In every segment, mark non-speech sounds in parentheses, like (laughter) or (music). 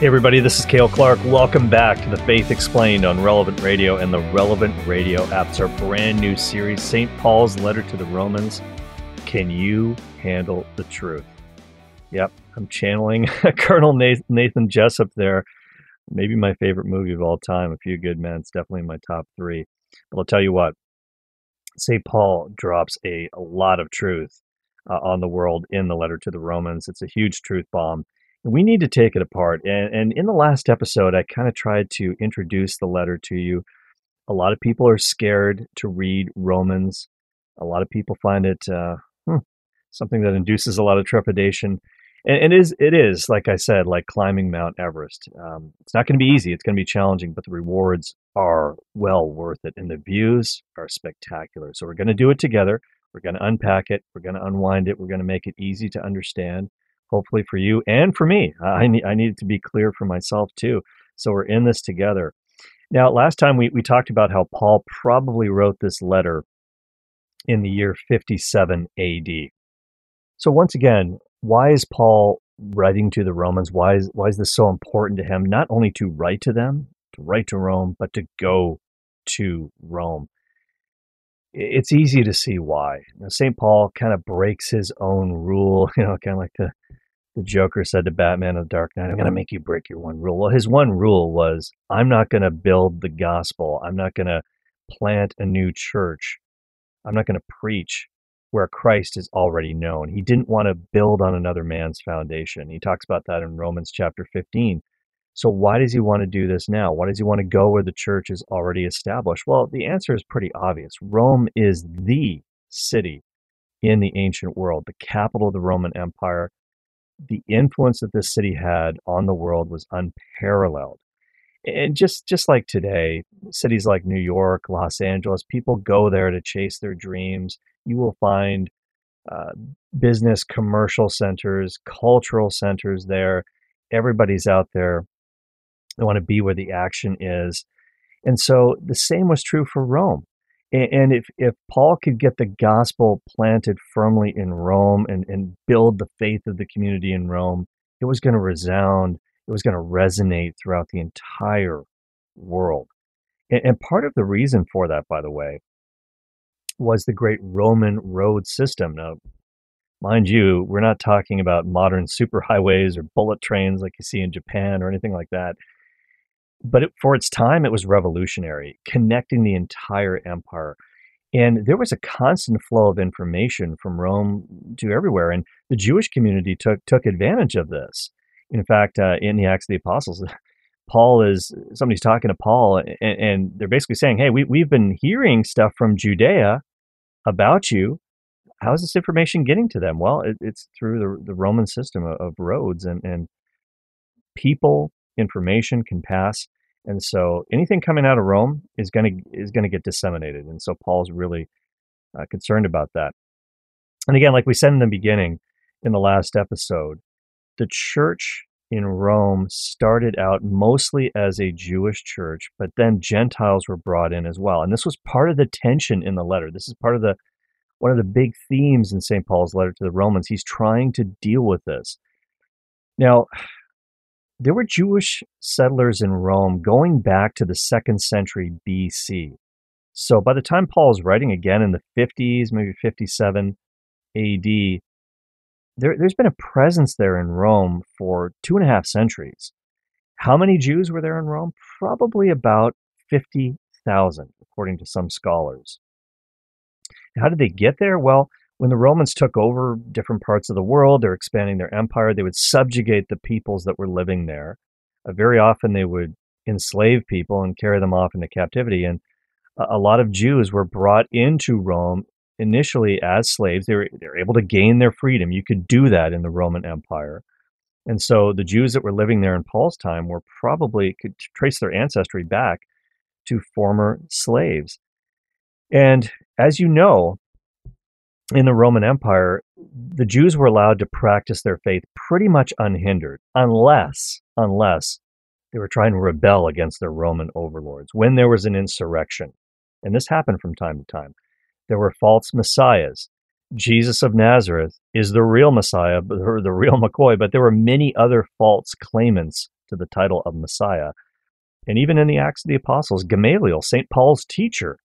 Hey, everybody, this is Cale Clark. Welcome back to the Faith Explained on Relevant Radio and the Relevant Radio app. It's our brand new series, St. Paul's Letter to the Romans. Can you handle the truth? Yep, I'm channeling (laughs) Colonel Nathan Jessup there. Maybe my favorite movie of all time, A Few Good Men. It's definitely in my top three. But I'll tell you what, St. Paul drops a, a lot of truth uh, on the world in the letter to the Romans. It's a huge truth bomb we need to take it apart. And, and in the last episode, I kind of tried to introduce the letter to you. A lot of people are scared to read Romans. A lot of people find it uh, hmm, something that induces a lot of trepidation. And it is, it is, like I said, like climbing Mount Everest. Um, it's not going to be easy. It's going to be challenging, but the rewards are well worth it, and the views are spectacular. So we're going to do it together. We're going to unpack it. We're going to unwind it. We're going to make it easy to understand hopefully for you and for me. I need I need to be clear for myself too. So we're in this together. Now, last time we, we talked about how Paul probably wrote this letter in the year 57 AD. So once again, why is Paul writing to the Romans? Why is why is this so important to him? Not only to write to them, to write to Rome, but to go to Rome. It's easy to see why. St. Paul kind of breaks his own rule, (laughs) you know, kind of like the the Joker said to Batman of Dark Knight, I'm going to make you break your one rule. Well, his one rule was I'm not going to build the gospel. I'm not going to plant a new church. I'm not going to preach where Christ is already known. He didn't want to build on another man's foundation. He talks about that in Romans chapter 15. So, why does he want to do this now? Why does he want to go where the church is already established? Well, the answer is pretty obvious. Rome is the city in the ancient world, the capital of the Roman Empire the influence that this city had on the world was unparalleled. And just just like today, cities like New York, Los Angeles, people go there to chase their dreams. You will find uh, business, commercial centers, cultural centers there. Everybody's out there. They want to be where the action is. And so the same was true for Rome. And if, if Paul could get the gospel planted firmly in Rome and, and build the faith of the community in Rome, it was going to resound, it was going to resonate throughout the entire world. And, and part of the reason for that, by the way, was the great Roman road system. Now, mind you, we're not talking about modern superhighways or bullet trains like you see in Japan or anything like that but it, for its time, it was revolutionary, connecting the entire empire. And there was a constant flow of information from Rome to everywhere. And the Jewish community took, took advantage of this. In fact, uh, in the Acts of the Apostles, (laughs) Paul is somebody's talking to Paul, and, and, they're basically saying, Hey, we, we've been hearing stuff from Judea about you. How's this information getting to them? Well, it, it's through the, the Roman system of, of roads and, and people information can pass. And so anything coming out of Rome is going to is going to get disseminated. And so Paul's really uh, concerned about that. And again, like we said in the beginning, in the last episode, the church in Rome started out mostly as a Jewish church, but then Gentiles were brought in as well. And this was part of the tension in the letter. This is part of the one of the big themes in St. Paul's letter to the Romans. He's trying to deal with this. Now, there were Jewish settlers in Rome going back to the second century BC. So by the time Paul is writing again in the 50s, maybe 57 AD, there, has been a presence there in Rome for two and a half centuries. How many Jews were there in Rome? Probably about 50,000, according to some scholars. How did they get there? Well, when the Romans took over different parts of the world, they're expanding their empire, they would subjugate the peoples that were living there. Uh, very often they would enslave people and carry them off into captivity. And a, a lot of Jews were brought into Rome initially as slaves. They were, they were able to gain their freedom. You could do that in the Roman Empire. And so the Jews that were living there in Paul's time were probably could trace their ancestry back to former slaves. And as you know, in the Roman Empire, the Jews were allowed to practice their faith pretty much unhindered, unless, unless they were trying to rebel against their Roman overlords. When there was an insurrection, and this happened from time to time, there were false messiahs. Jesus of Nazareth is the real Messiah, or the real (laughs) McCoy, but there were many other false claimants to the title of Messiah. And even in the Acts of the Apostles, Gamaliel, St. Paul's teacher,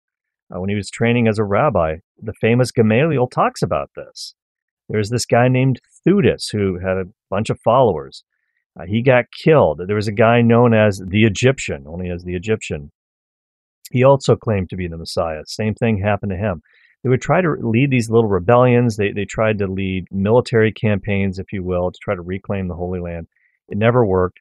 uh, when he was training as a rabbi, the famous Gamaliel talks about this. There's this guy named Theudas who had a bunch of followers. Uh, he got killed. There was a guy known as the Egyptian, only as the Egyptian. He also claimed to be the Messiah. Same thing happened to him. They would try to lead these little rebellions. They, they tried to lead military campaigns, if you will, to try to reclaim the Holy Land. It never worked.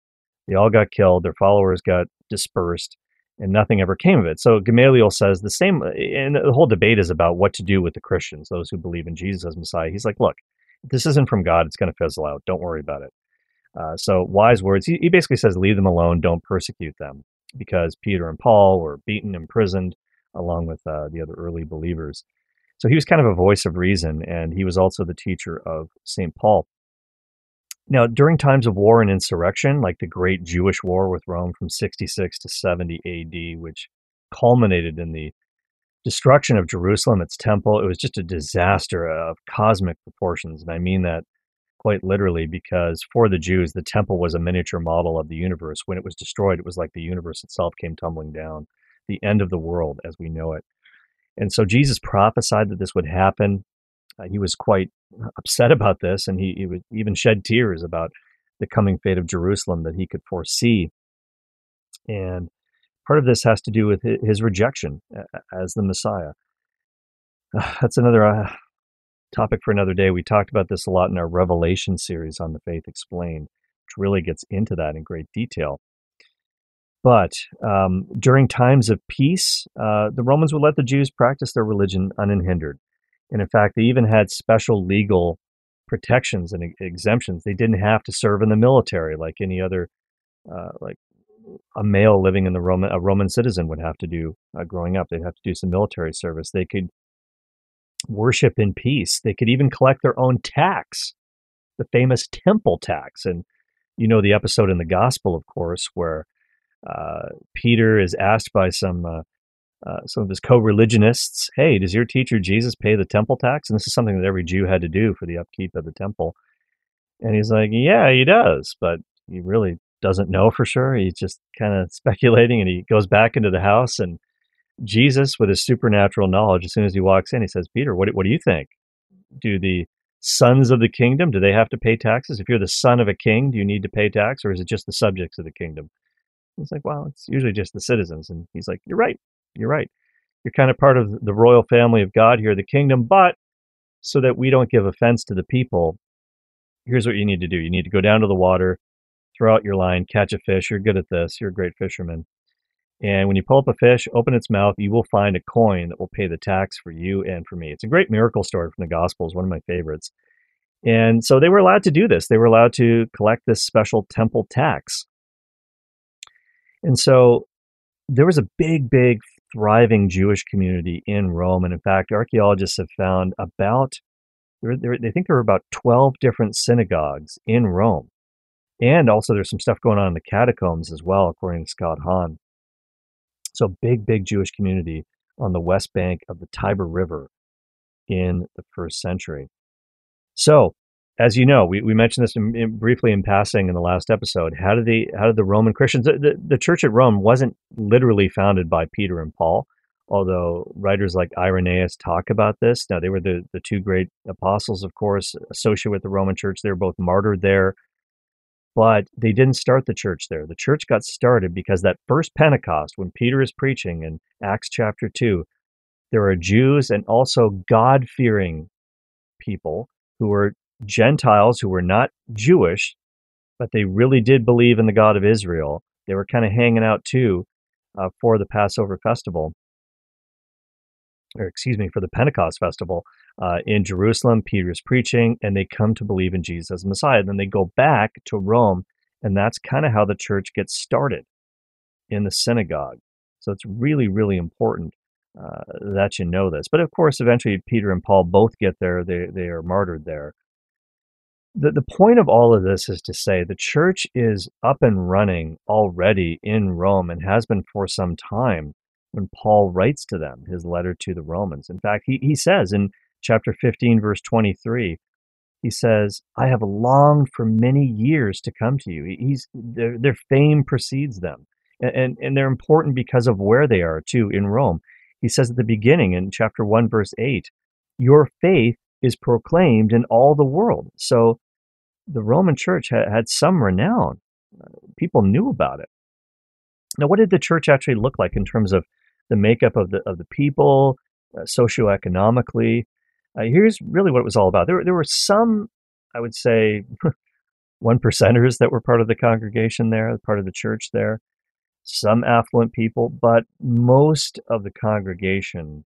They all got killed. Their followers got dispersed, and nothing ever came of it. So Gamaliel says the same, and the whole debate is about what to do with the Christians, those who believe in Jesus as Messiah. He's like, look, this isn't from God. It's going to fizzle out. Don't worry about it. Uh, so wise words. He, he basically says, leave them alone. Don't persecute them, because Peter and Paul were beaten, imprisoned, along with uh, the other early believers. So he was kind of a voice of reason, and he was also the teacher of St. Paul. Now, during times of war and insurrection, like the Great Jewish War with Rome from 66 to 70 AD, which culminated in the destruction of Jerusalem, its temple, it was just a disaster of cosmic proportions. And I mean that quite literally because for the Jews, the temple was a miniature model of the universe. When it was destroyed, it was like the universe itself came tumbling down, the end of the world as we know it. And so Jesus prophesied that this would happen. Uh, he was quite upset about this, and he, he would even shed tears about the coming fate of Jerusalem that he could foresee. And part of this has to do with his rejection as the Messiah. Uh, that's another uh, topic for another day. We talked about this a lot in our Revelation series on the Faith Explained, which really gets into that in great detail. But um, during times of peace, uh, the Romans would let the Jews practice their religion unhindered. And in fact, they even had special legal protections and exemptions. They didn't have to serve in the military like any other, uh, like a male living in the Roman, a Roman citizen would have to do uh, growing up. They'd have to do some military service. They could worship in peace. They could even collect their own tax, the famous temple tax. And you know the episode in the Gospel, of course, where uh, Peter is asked by some uh, some of his co-religionists, "Hey, does your teacher Jesus pay the temple tax?" And this is something that every Jew had to do for the upkeep of the temple. And he's like, "Yeah, he does, but he really doesn't know for sure. He's just kind of (laughs) speculating." And he goes back into the house, and Jesus, with his supernatural knowledge, as soon as he walks in, he says, "Peter, what what do you think? Do the sons of the kingdom do they have to pay taxes? If you're the son of a king, do you need to pay tax, or is it just the subjects of the kingdom?" He's like, well, it's usually just the citizens. And he's like, you're right. You're right. You're kind of part of the royal family of God here, the kingdom. But so that we don't give offense to the people, here's what you need to do you need to go down to the water, throw out your line, catch a fish. You're good at this. You're a great fisherman. And when you pull up a fish, open its mouth, you will find a coin that will pay the tax for you and for me. It's a great miracle story from the Gospels, one of my favorites. And so they were allowed to do this. They were allowed to collect this special temple tax. And so there was a big, big, thriving Jewish community in Rome. And in fact, archaeologists have found about, they think there were about 12 different synagogues in Rome. And also, there's some stuff going on in the catacombs as well, according to Scott Hahn. So, big, big Jewish community on the west bank of the Tiber River in the first century. So, as you know, we, we mentioned this in, in, briefly in passing in the last episode. How did the how did the Roman Christians the, the, the church at Rome wasn't literally founded by Peter and Paul, although writers like Irenaeus talk about this. Now they were the, the two great apostles, of course, associated with the Roman church. They were both martyred there. But they didn't start the church there. The church got started because that first Pentecost, when Peter is preaching in Acts chapter 2, there are Jews and also God fearing people who were Gentiles who were not Jewish, but they really did believe in the God of Israel. They were kind of hanging out too uh, for the Passover festival, or excuse me, for the Pentecost festival uh, in Jerusalem. Peter is preaching, and they come to believe in Jesus as Messiah. Then they go back to Rome, and that's kind of how the church gets started in the synagogue. So it's really, really important uh, that you know this. But of course, eventually Peter and Paul both get there. They they are martyred there the, the point of all of this is to say the church is up and running already in Rome and has been for some time when Paul writes to them his letter to the Romans. In fact, he, he says in chapter 15, verse 23, he says, I have longed for many years to come to you. He's, their, their fame precedes them. And, and, and they're important because of where they are, too, in Rome. He says at the beginning in chapter 1, verse 8, Your faith is proclaimed in all the world. So the Roman church had, had some renown. People knew about it. Now, what did the church actually look like in terms of the makeup of the of the people, uh, socioeconomically? Uh, here's really what it was all about. There, there were some, I would say, (laughs) one percenters that were part of the congregation there, part of the church there, some affluent people, but most of the congregation,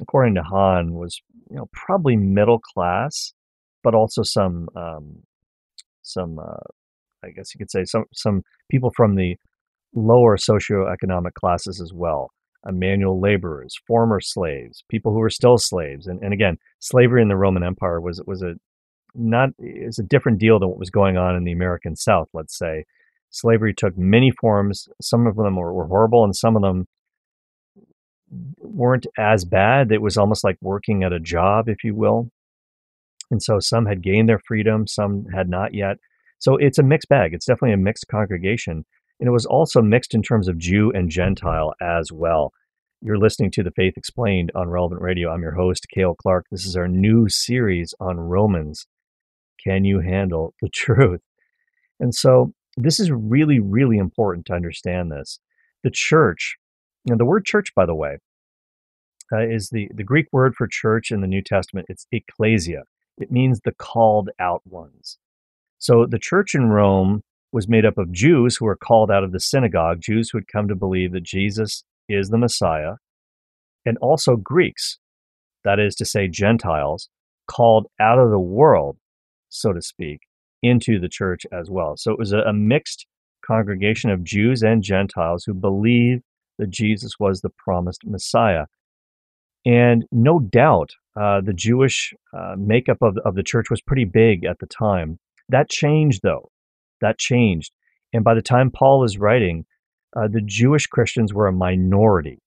according to Hahn, was you know probably middle class, but also some um, some uh, I guess you could say some some people from the lower socioeconomic classes as well manual laborers, former slaves, people who were still slaves. And, and again, slavery in the Roman Empire was was a not is a different deal than what was going on in the American South. Let's say slavery took many forms. Some of them were, were horrible, and some of them weren't as bad. It was almost like working at a job, if you will. And so some had gained their freedom, some had not yet. So it's a mixed bag. It's definitely a mixed congregation. And it was also mixed in terms of Jew and Gentile as well. You're listening to The Faith Explained on Relevant Radio. I'm your host, Cale Clark. This is our new series on Romans. Can you handle the (laughs) truth? And so this is really, really important to understand this. The church, and the word church, by the way, uh, is the, the Greek word for church in the New Testament. It's ecclesia. It means the called out ones. So the church in Rome was made up of Jews who were called out of the synagogue, Jews who had come to believe that Jesus is the Messiah, and also Greeks, that is to say, Gentiles, called out of the world, so to speak, into the church as well. So it was a, mixed congregation of Jews and Gentiles who believed that Jesus was the promised Messiah. And no doubt, uh, the Jewish uh, makeup of, of the church was pretty big at the time. That changed, though. That changed. And by the time Paul is writing, uh, the Jewish Christians were a minority.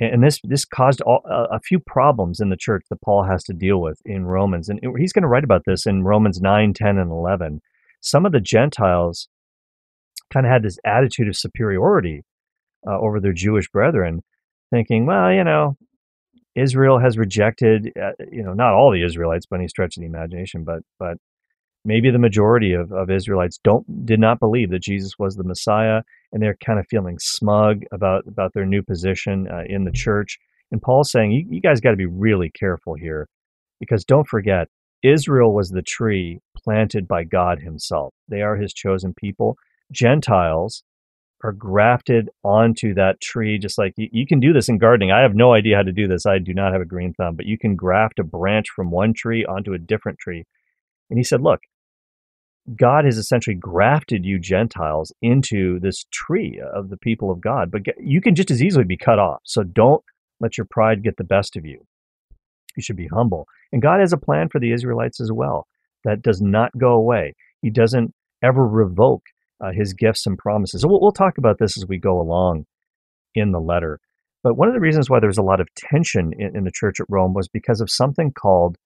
And this, this caused all, a few problems in the church that Paul has to deal with in Romans. And he's going to write about this in Romans 9, 10, and 11. Some of the Gentiles kind of had this attitude of superiority uh, over their Jewish brethren, thinking, well, you know, Israel has rejected, uh, you know, not all the Israelites by any stretch of the imagination, but but maybe the majority of, of Israelites don't did not believe that Jesus was the Messiah, and they're kind of feeling smug about about their new position uh, in the church. And Paul's saying, you, you guys got to be really careful here, because don't forget, Israel was the tree planted by God Himself. They are His chosen people. Gentiles are grafted onto that tree, just like you, you, can do this in gardening. I have no idea how to do this. I do not have a green thumb, but you can graft a branch from one tree onto a different tree. And he said, Look, God has essentially grafted you Gentiles into this tree of the people of God, but you can just as easily be cut off. So don't let your pride get the best of you. You should be humble. And God has a plan for the Israelites as well that does not go away. He doesn't ever revoke uh, his gifts and promises. So we'll, we'll talk about this as we go along in the letter. But one of the reasons why there was a lot of tension in, in the church at Rome was because of something called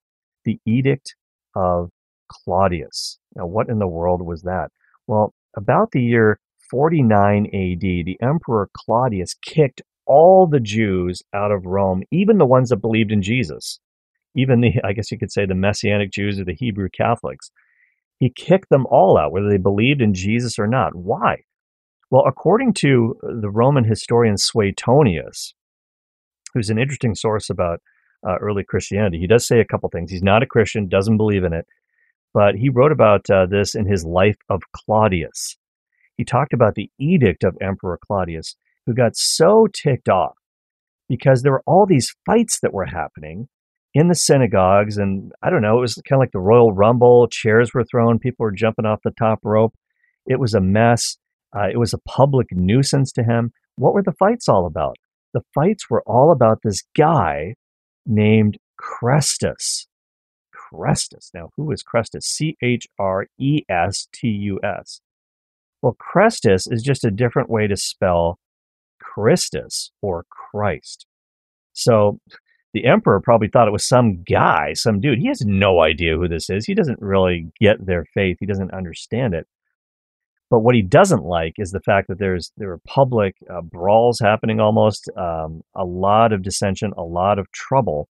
the Edict of Claudius. Now, what in the world was that? Well, about the year 49 AD, the Emperor Claudius kicked all the Jews out of Rome, even the ones that believed in Jesus, even the, (laughs) I guess you could say, the Messianic Jews or the Hebrew Catholics. He kicked them all out, whether they believed in Jesus or not. Why? Well, according to the Roman historian Suetonius, who's an interesting source about uh, early Christianity, he does say a couple things. He's not a Christian, doesn't believe in it, but he wrote about uh, this in his Life of Claudius. He talked about the edict of Emperor Claudius, who got so ticked off because there were all these fights that were happening in the synagogues. And I don't know, it was kind of like the Royal Rumble, chairs were thrown, people were jumping off the top rope. It was a mess. Uh, it was a public nuisance to him. What were the fights all about? The fights were all about this guy named Chrestus. Chrestus. Now, who is Chrestus? C H R E S T U S. Well, Chrestus is just a different way to spell Christus or Christ. So the emperor probably thought it was some guy, some dude. He has no idea who this is. He doesn't really get their faith. He doesn't understand it. But what he doesn't like is the fact that there's there are public uh, brawls happening, almost um, a lot of dissension, a lot of trouble.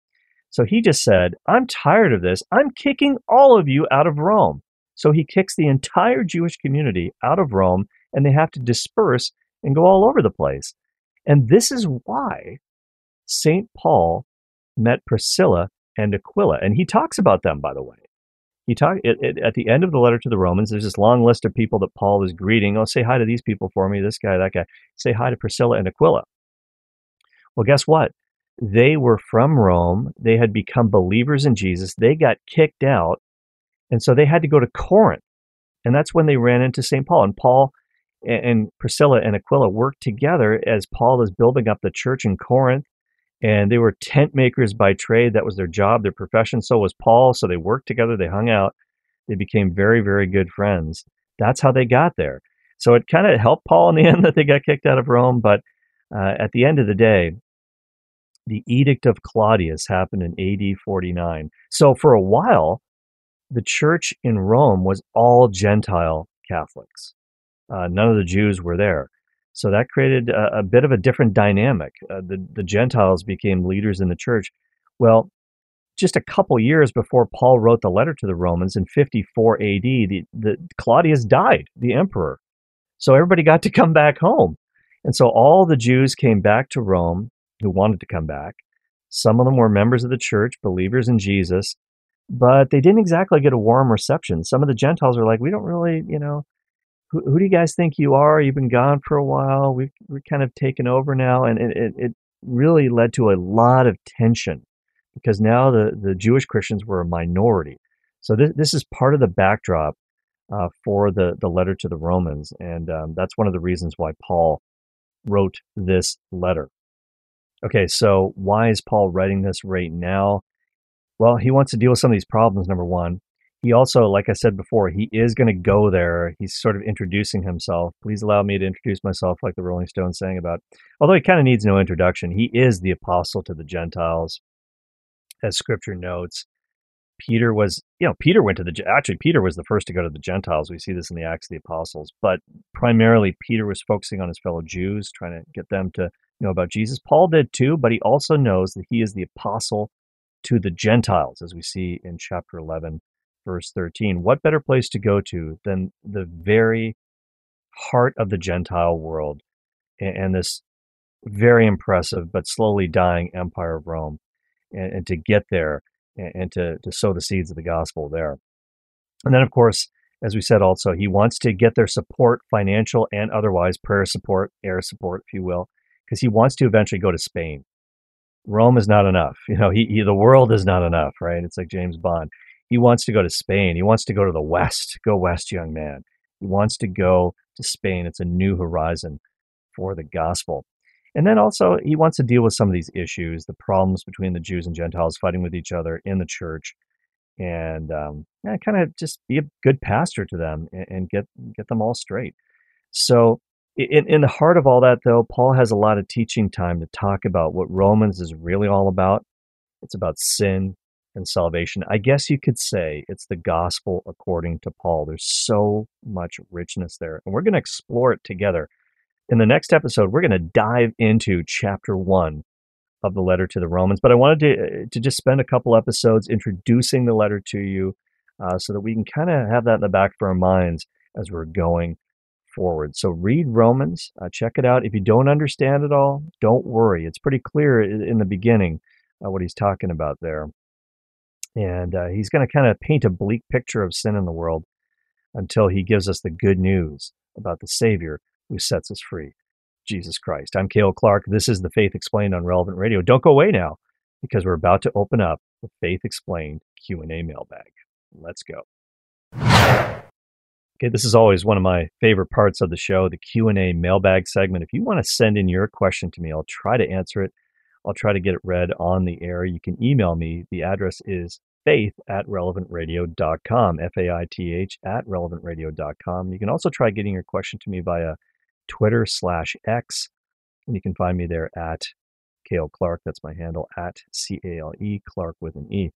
So he just said, "I'm tired of this. I'm kicking all of you out of Rome." So he kicks the entire Jewish community out of Rome, and they have to disperse and go all over the place. And this is why St. Paul met Priscilla and Aquila. And he talks about them, by the way. He talk it, it, at the end of the letter to the Romans. There's this long list of people that Paul is greeting. Oh, say hi to these people for me. This guy, that guy. Say hi to Priscilla and Aquila. Well, guess what? They were from Rome. They had become believers in Jesus. They got kicked out, and so they had to go to Corinth. And that's when they ran into St. Paul. And Paul and Priscilla and Aquila worked together as Paul is building up the church in Corinth and they were tent makers by trade. That was their job, their profession. So was Paul. So they worked together, they hung out, they became very, very good friends. That's how they got there. So it kind of helped Paul in the (laughs) end that they got kicked out of Rome. But uh, at the end of the day, the Edict of Claudius happened in AD 49. So for a while, the church in Rome was all Gentile Catholics. Uh, none of the Jews were there. So that created a, a bit of a different dynamic. Uh, the, the Gentiles became leaders in the church. Well, just a couple years before Paul wrote the letter to the Romans in 54 AD, the, the Claudius died, the emperor. So everybody got to come back home. And so all the Jews came back to Rome who wanted to come back. Some of them were members of the church, believers in Jesus, but they didn't exactly get a warm reception. Some of the Gentiles are like, we don't really, you know, who, who do you guys think you are? You've been gone for a while. We've we're kind of taken over now, and it, it, it really led to a lot of tension because now the the Jewish Christians were a minority. So this this is part of the backdrop uh, for the the letter to the Romans, and um, that's one of the reasons why Paul wrote this letter. Okay, so why is Paul writing this right now? Well, he wants to deal with some of these problems. Number one, he also, like I said before, he is going to go there. He's sort of introducing himself. Please allow me to introduce myself, like the Rolling Stones sang about. Although he kind of needs no introduction, he is the apostle to the Gentiles, as Scripture notes. Peter was, you know, Peter went to the, actually, Peter was the first to go to the Gentiles. We see this in the Acts of the Apostles. But primarily, Peter was focusing on his fellow Jews, trying to get them to know about Jesus. Paul did too, but he also knows that he is the apostle to the Gentiles, as we see in chapter 11 verse 13. What better place to go to than the very heart of the Gentile world and, and this very impressive but slowly dying empire of Rome, and, and to get there and, and to, to sow the seeds of the gospel there. And then, of course, as we said also, he wants to get their support, financial and otherwise, prayer support, air support, if you will, because he wants to eventually go to Spain. Rome is not enough. You know, he, he, the world is not enough, right? It's like James Bond. He wants to go to Spain. He wants to go to the West. Go West, young man. He wants to go to Spain. It's a new horizon for the gospel. And then also, he wants to deal with some of these issues, the problems between the Jews and Gentiles fighting with each other in the church, and um, yeah, kind of just be a good pastor to them and, and get get them all straight. So, in, in the heart of all that, though, Paul has a lot of teaching time to talk about what Romans is really all about. It's about sin, and salvation. I guess you could say it's the gospel according to Paul. There's so much richness there, and we're going to explore it together. In the next episode, we're going to dive into chapter one of the letter to the Romans. But I wanted to, uh, to just spend a couple episodes introducing the letter to you uh, so that we can kind of have that in the back of our minds as we're going forward. So read Romans, uh, check it out. If you don't understand it all, don't worry. It's pretty clear in the beginning uh, what he's talking about there. And uh, he's going to kind of paint a bleak picture of sin in the world until he gives us the good news about the Savior who sets us free, Jesus Christ. I'm Cale Clark. This is the Faith Explained on Relevant Radio. Don't go away now because we're about to open up the Faith Explained Q&A mailbag. Let's go. Okay, this is always one of my favorite parts of the show, the Q&A mailbag segment. If you want to send in your question to me, I'll try to answer it. I'll try to get it read on the air. You can email me. The address is faith at relevantradio.com, F A I T H at relevantradio.com. You can also try getting your question to me via Twitter slash X, and you can find me there at Cale Clark. That's my handle at C A L E, Clark with an E.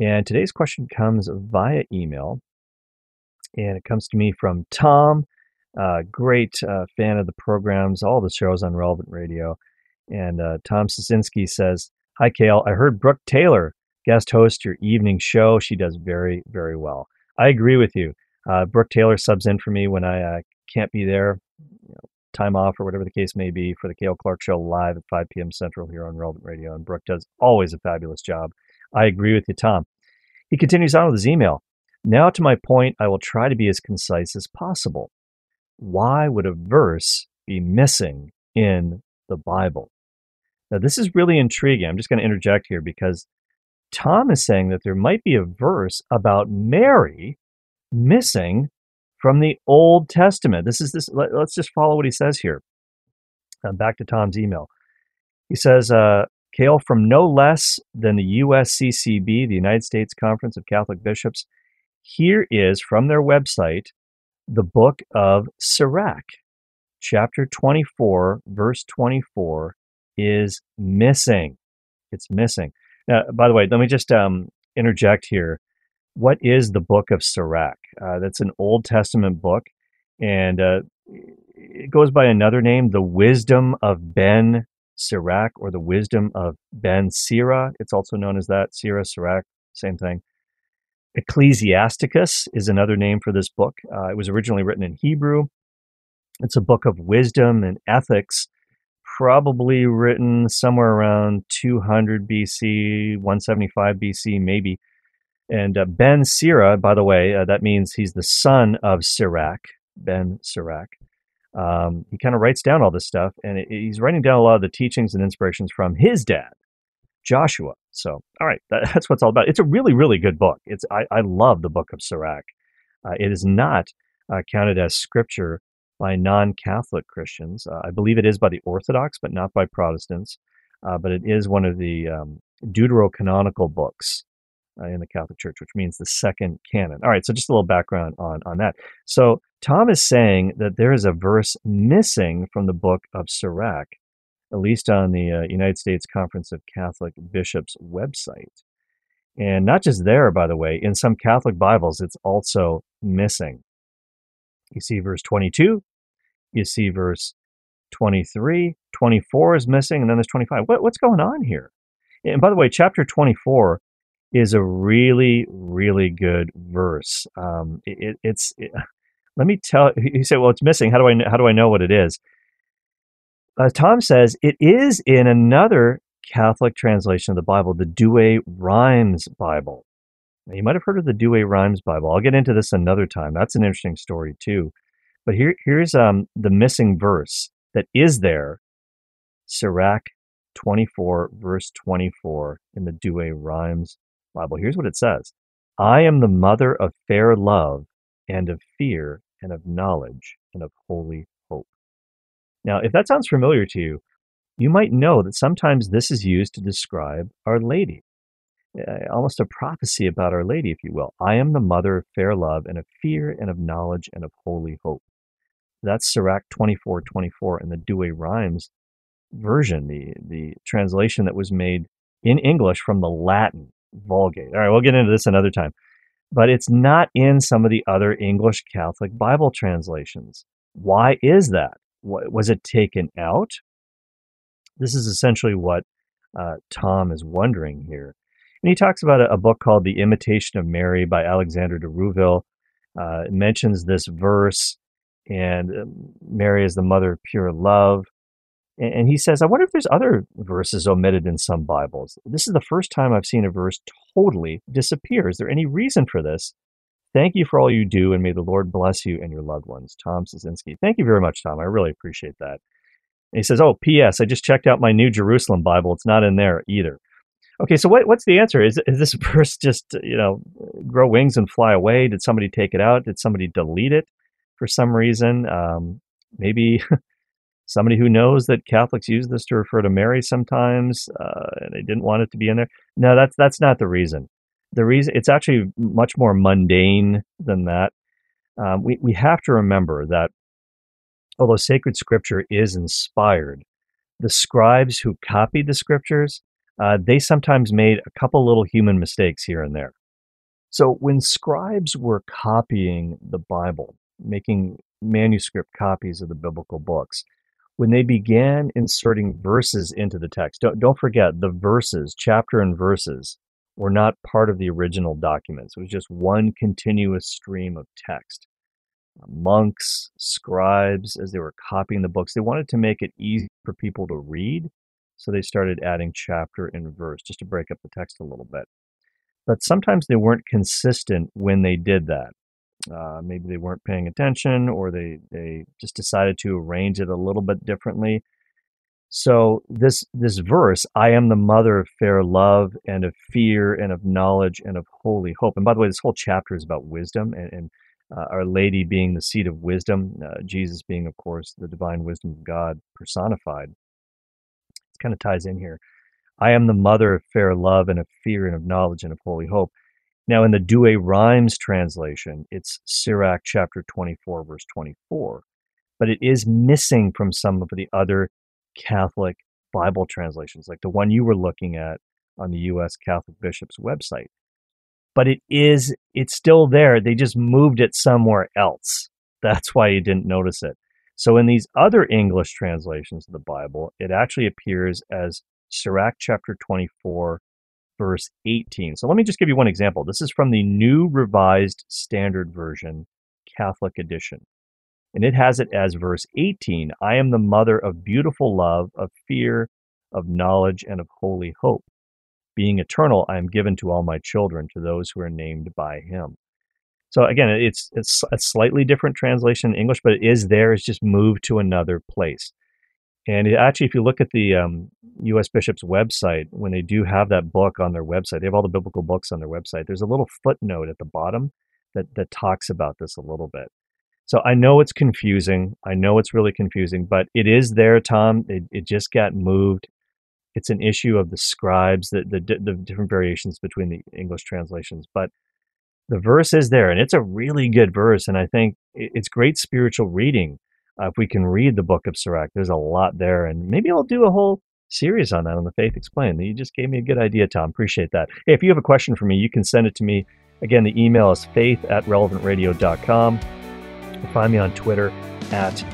And today's question comes via email. And it comes to me from Tom, great uh, fan of the programs, all the shows on Relevant Radio. And uh, Tom Sosinski says, Hi, Cale. I heard Brooke Taylor guest host your evening show. She does very, very well. I agree with you. Uh, Brooke Taylor subs in for me when I uh, can't be there, you know, time off or whatever the case may be, for the Cale Clark Show live at 5 p.m. Central here on Relevant Radio. And Brooke does always a fabulous job. I agree with you, Tom. He continues on with his email. Now, to my point, I will try to be as concise as possible. Why would a verse be missing in the Bible? Now, this is really intriguing. I'm just going to interject here because Tom is saying that there might be a verse about Mary missing from the Old Testament. This is this. Let, us just follow what he says here. Uh, back to Tom's email. He says, uh, Cale, from no less than the USCCB, the United States Conference of Catholic Bishops, here is from their website the book of Sirach, chapter 24, verse 24 is missing. It's missing. Now, by the way, let me just um, interject here. What is the book of Sirach? Uh, that's an Old Testament book, and uh, it goes by another name, the Wisdom of Ben Sirach, or the Wisdom of Ben Sira. It's also known as that. Sira, Sirach, same thing. Ecclesiasticus is another name for this book. Uh, it was originally written in Hebrew. It's a book of wisdom and ethics, probably written somewhere around 200 BC, 175 BC, maybe. And uh, Ben Sira, by the way, uh, that means he's the son of Sirach, Ben Sirach. Um, he kind of writes down all this stuff, and it, he's writing down a lot of the teachings and inspirations from his dad, Joshua. So, all right, that, (laughs) that's what's all about. It's a really, really good book. It's I, I love the book of Sirach. Uh, it is not uh, counted as scripture by non-Catholic Christians. Uh, I believe it is by the Orthodox, but not by Protestants. Uh, but it is one of the um, deuterocanonical books uh, in the Catholic Church, which means the second canon. All right, so just a little background on on that. So Tom is saying that there is a verse missing from the book of Sirach at least on the uh, United States Conference of Catholic Bishops website. And not just there, by the way, in some Catholic Bibles, it's also missing. You see verse 22, you see verse 23, 24 is missing, and then there's 25. What, what's going on here? And by the way, chapter 24 is a really, really good verse. Um, it, it's, it, (laughs) let me tell you say, well, it's missing. How do I, how do I know what it is? uh, Tom says it is in another Catholic translation of the Bible, the Douay Rheims Bible. You might have heard of the Douay Rheims Bible. I'll get into this another time. That's an interesting story too. But here, here's um, the missing verse that is there, Sirach 24, verse 24 in the Douay Rheims Bible. Here's what it says I am the mother of fair love and of fear and of knowledge and of holy hope. now, if that sounds familiar to you, you might know that sometimes this is used to describe Our Lady, almost a prophecy about Our Lady, if you will. I am the mother of fair love and of fear and of knowledge and of holy hope. That's Sirach 24 24 in the Douay Rheims version, the, the translation that was made in English from the Latin Vulgate. All right, we'll get into this another time. But it's not in some of the other English Catholic Bible translations. Why is that? was it taken out? This is essentially what uh, Tom is wondering here. And he talks about a, a, book called The Imitation of Mary by Alexander de Rouville. Uh, it mentions this verse, and um, Mary is the mother of pure love. And, and he says, I wonder if there's other verses omitted in some Bibles. This is the first time I've seen a verse totally disappear. Is there any reason for this? Thank you for all you do, and may the Lord bless you and your loved ones. Tom Sosinski. Thank you very much, Tom. I really appreciate that. And he says, Oh, P.S. I just checked out my New Jerusalem Bible. It's not in there either. Okay, so what, what's the answer? Is, is this (laughs) verse just, you know, grow wings and fly away? Did somebody take it out? Did somebody delete it for some reason? Um, maybe (laughs) somebody who knows that Catholics use this to refer to Mary sometimes, uh, and they didn't want it to be in there. No, that's that's not the reason the reason it's actually much more mundane than that. Um, we we have to remember that although sacred scripture is inspired, the scribes who copied the scriptures, uh, they sometimes made a couple little human mistakes here and there. So when scribes were copying the Bible, making manuscript copies of the biblical books, when they began inserting verses into the text, don't, don't forget the verses, chapter and verses, were not part of the original documents. It was just one continuous stream of text. Monks, scribes, as they were copying the books, they wanted to make it easy for people to read. So they started adding chapter and verse just to break up the text a little bit. But sometimes they weren't consistent when they did that. Uh, maybe they weren't paying attention or they, they just decided to arrange it a little bit differently. So this this verse, I am the mother of fair love and of fear and of knowledge and of holy hope. And by the way, this whole chapter is about wisdom and, and uh, Our Lady being the seat of wisdom, uh, Jesus being, of course, the divine wisdom of God personified. Kind of ties in here. I am the mother of fair love and of fear and of knowledge and of holy hope. Now, in the Douay Rheims translation, it's Sirach chapter 24, verse 24, but it is missing from some of the other Catholic Bible translations, like the one you were looking at on the U.S. Catholic Bishop's website. But it is, it's still there. They just moved it somewhere else. That's why you didn't notice it. So in these other English translations of the Bible, it actually appears as Sirach chapter 24, verse 18. So let me just give you one example. This is from the New Revised Standard Version, Catholic Edition. And it has it as verse 18 I am the mother of beautiful love, of fear, of knowledge, and of holy hope. Being eternal, I am given to all my children, to those who are named by him. So again, it's it's a slightly different translation in English, but it is there. It's just moved to another place. And it, actually, if you look at the um, U.S. Bishop's website, when they do have that book on their website, they have all the biblical books on their website. There's a little footnote at the bottom that that talks about this a little bit. So I know it's confusing. I know it's really confusing, but it is there, Tom. It, it just got moved. It's an issue of the scribes, the, the, the different variations between the English translations. But the verse is there, and it's a really good verse. And I think it's great spiritual reading. Uh, if we can read the book of Sirach, there's a lot there. And maybe I'll do a whole series on that on the Faith Explained. You just gave me a good idea, Tom. Appreciate that. Hey, if you have a question for me, you can send it to me. Again, the email is faith at relevantradio.com find me on Twitter at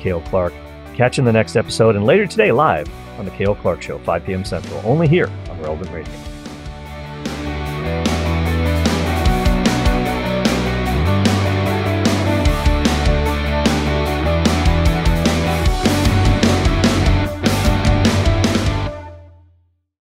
Cale Clark. Catch you in the next episode and later today live on the Cale Clark Show, 5 p.m. Central, only here on Relevant Radio.